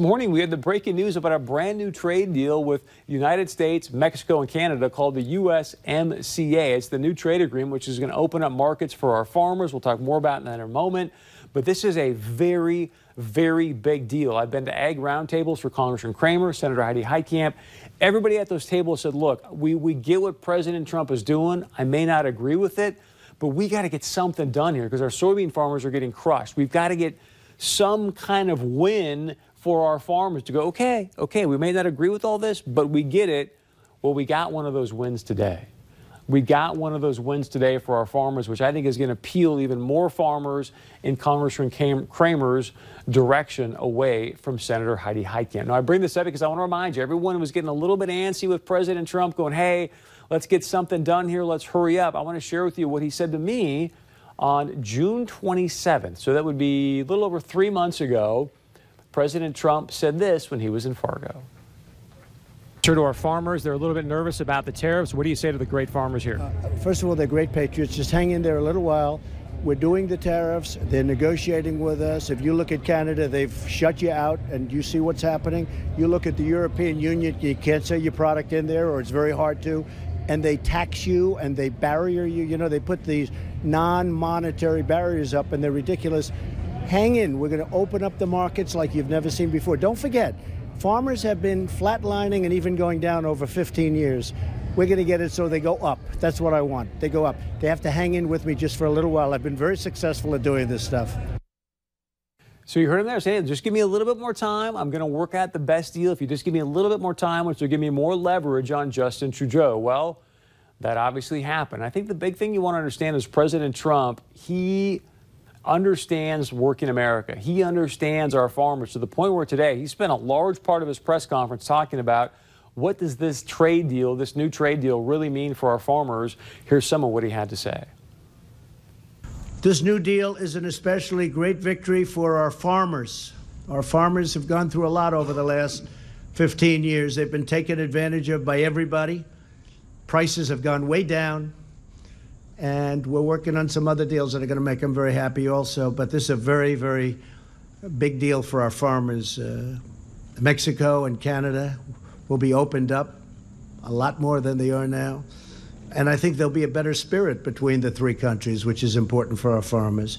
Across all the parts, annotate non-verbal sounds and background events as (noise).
morning we had the breaking news about a brand new trade deal with United States, Mexico, and Canada called the USMCA. It's the new trade agreement which is going to open up markets for our farmers. We'll talk more about that in a moment. But this is a very, very big deal. I've been to ag roundtables for Congressman Cramer, Senator Heidi Heitkamp. Everybody at those tables said, look, we, we get what President Trump is doing. I may not agree with it, but we got to get something done here because our soybean farmers are getting crushed. We've got to get some kind of win for our farmers to go, okay, okay, we may not agree with all this, but we get it. Well, we got one of those wins today. We got one of those wins today for our farmers, which I think is going to appeal even more farmers in Congressman Cramer's direction away from Senator Heidi Heitkamp. Now, I bring this up because I want to remind you, everyone was getting a little bit antsy with President Trump going, hey, let's get something done here. Let's hurry up. I want to share with you what he said to me on June 27th. So that would be a little over three months ago. President Trump said this when he was in Fargo. Sure, to our farmers, they're a little bit nervous about the tariffs. What do you say to the great farmers here? Uh, first of all, they're great patriots. Just hang in there a little while. We're doing the tariffs. They're negotiating with us. If you look at Canada, they've shut you out, and you see what's happening. You look at the European Union, you can't sell your product in there, or it's very hard to. And they tax you and they barrier you. You know, they put these non monetary barriers up, and they're ridiculous. Hang in. We're going to open up the markets like you've never seen before. Don't forget, farmers have been flatlining and even going down over 15 years. We're going to get it so they go up. That's what I want. They go up. They have to hang in with me just for a little while. I've been very successful at doing this stuff. So you heard him there saying, just give me a little bit more time. I'm going to work out the best deal. If you just give me a little bit more time, which will give me more leverage on Justin Trudeau. Well, that obviously happened. I think the big thing you want to understand is President Trump, he understands working America. He understands our farmers to the point where today he spent a large part of his press conference talking about what does this trade deal, this new trade deal, really mean for our farmers. Here's some of what he had to say. This new deal is an especially great victory for our farmers. Our farmers have gone through a lot over the last 15 years. They've been taken advantage of by everybody. Prices have gone way down and we're working on some other deals that are going to make them very happy also. But this is a very, very big deal for our farmers. Uh, Mexico and Canada will be opened up a lot more than they are now. And I think there'll be a better spirit between the three countries, which is important for our farmers.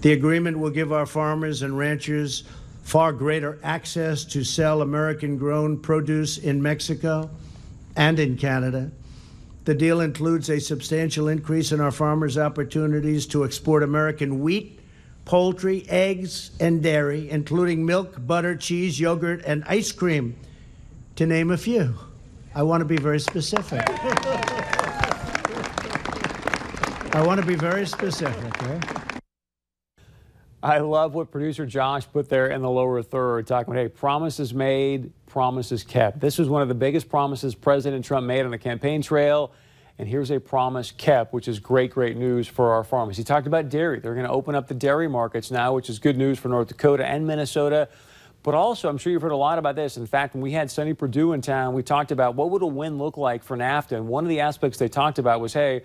The agreement will give our farmers and ranchers far greater access to sell American grown produce in Mexico and in Canada. The deal includes a substantial increase in our farmers' opportunities to export American wheat, poultry, eggs, and dairy, including milk, butter, cheese, yogurt, and ice cream, to name a few. I want to be very specific. (laughs) I want to be very specific. I love what producer Josh put there in the lower third, talking about, hey, promises made, promises kept. This was one of the biggest promises President Trump made on the campaign trail. And here's a promise kept, which is great, great news for our farmers. He talked about dairy. They're going to open up the dairy markets now, which is good news for North Dakota and Minnesota. But also, I'm sure you've heard a lot about this. In fact, when we had Sonny Perdue in town, we talked about what would a win look like for NAFTA. And one of the aspects they talked about was, hey,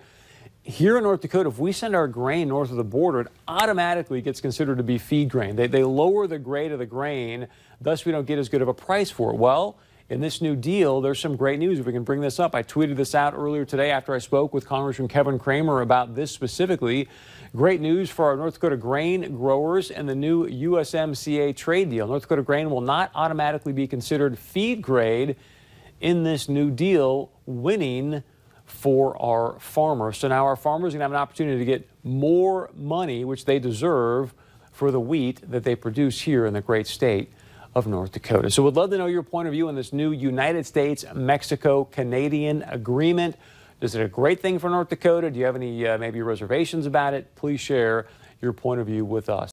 here in North Dakota, if we send our grain north of the border, it automatically gets considered to be feed grain. They, they lower the grade of the grain, thus we don't get as good of a price for it. Well, in this new deal, there's some great news. If we can bring this up, I tweeted this out earlier today after I spoke with Congressman Kevin Cramer about this specifically. Great news for our North Dakota grain growers and the new USMCA trade deal. North Dakota grain will not automatically be considered feed grade in this new deal, winning for our farmers. So now our farmers are going to have an opportunity to get more money, which they deserve, for the wheat that they produce here in the great state of North Dakota. So we'd love to know your point of view on this new United States Mexico Canadian agreement. Is it a great thing for North Dakota? Do you have any uh, maybe reservations about it? Please share your point of view with us.